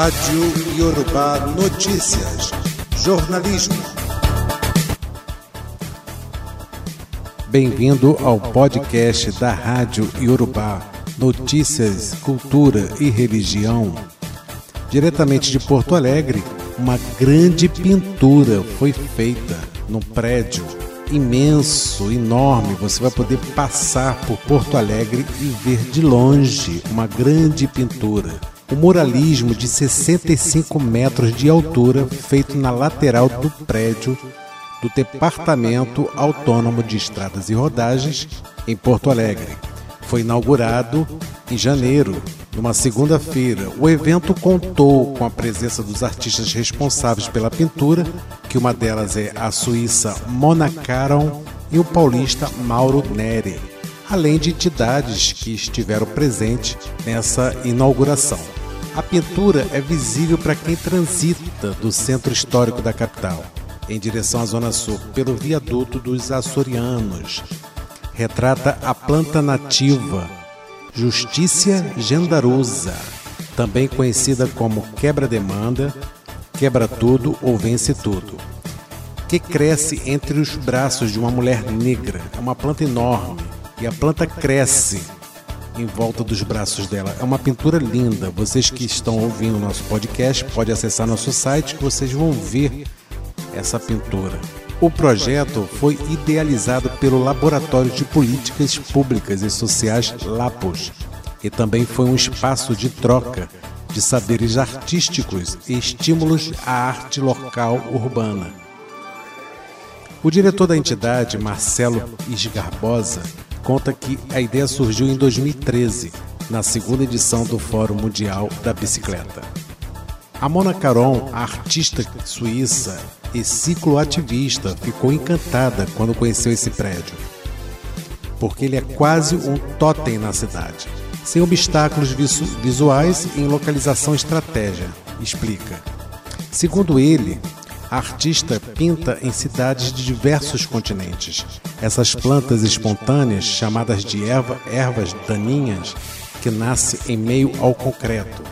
Rádio Yorubá Notícias. Jornalismo. Bem-vindo ao podcast da Rádio Yorubá Notícias, Cultura e Religião. Diretamente de Porto Alegre, uma grande pintura foi feita num prédio imenso, enorme. Você vai poder passar por Porto Alegre e ver de longe uma grande pintura. O muralismo de 65 metros de altura feito na lateral do prédio do Departamento Autônomo de Estradas e Rodagens em Porto Alegre. Foi inaugurado em janeiro, numa segunda-feira. O evento contou com a presença dos artistas responsáveis pela pintura, que uma delas é a suíça Mona Caron e o paulista Mauro Neri, além de entidades que estiveram presentes nessa inauguração. A pintura é visível para quem transita do centro histórico da capital, em direção à Zona Sul, pelo viaduto dos Açorianos. Retrata a planta nativa Justiça Gendarosa, também conhecida como quebra-demanda, quebra-tudo ou vence-tudo, que cresce entre os braços de uma mulher negra. É uma planta enorme e a planta cresce em volta dos braços dela. É uma pintura linda. Vocês que estão ouvindo o nosso podcast podem acessar nosso site que vocês vão ver essa pintura. O projeto foi idealizado pelo Laboratório de Políticas Públicas e Sociais LAPOS e também foi um espaço de troca de saberes artísticos e estímulos à arte local urbana. O diretor da entidade, Marcelo Isgarbosa, conta que a ideia surgiu em 2013, na segunda edição do Fórum Mundial da Bicicleta. A Mona Caron, artista suíça e cicloativista, ficou encantada quando conheceu esse prédio, porque ele é quase um totem na cidade, sem obstáculos visuais e em localização estratégia, explica. Segundo ele, artista pinta em cidades de diversos continentes. Essas plantas espontâneas, chamadas de erva, ervas daninhas, que nascem em meio ao concreto,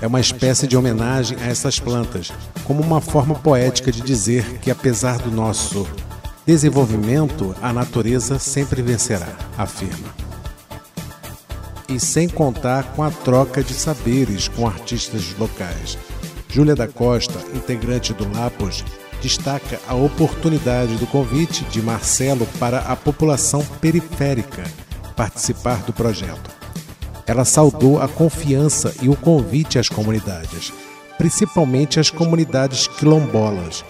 é uma espécie de homenagem a essas plantas, como uma forma poética de dizer que, apesar do nosso desenvolvimento, a natureza sempre vencerá, afirma. E sem contar com a troca de saberes com artistas locais. Júlia da Costa, integrante do Lapos, destaca a oportunidade do convite de Marcelo para a população periférica participar do projeto. Ela saudou a confiança e o convite às comunidades, principalmente às comunidades quilombolas,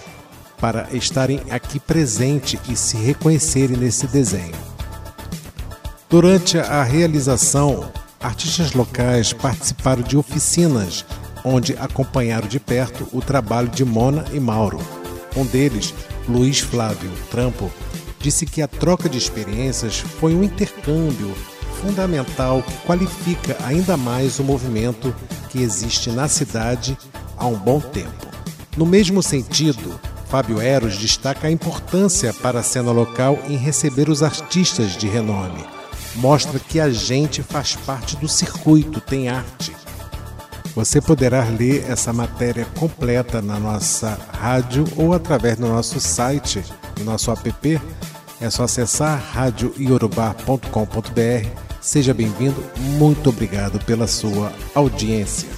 para estarem aqui presentes e se reconhecerem nesse desenho. Durante a realização, artistas locais participaram de oficinas onde acompanharam de perto o trabalho de Mona e Mauro. Um deles, Luiz Flávio Trampo, disse que a troca de experiências foi um intercâmbio fundamental que qualifica ainda mais o movimento que existe na cidade há um bom tempo. No mesmo sentido, Fábio Eros destaca a importância para a cena local em receber os artistas de renome. Mostra que a gente faz parte do circuito, tem arte. Você poderá ler essa matéria completa na nossa rádio ou através do nosso site, no nosso app. É só acessar radioiorubá.com.br Seja bem-vindo, muito obrigado pela sua audiência.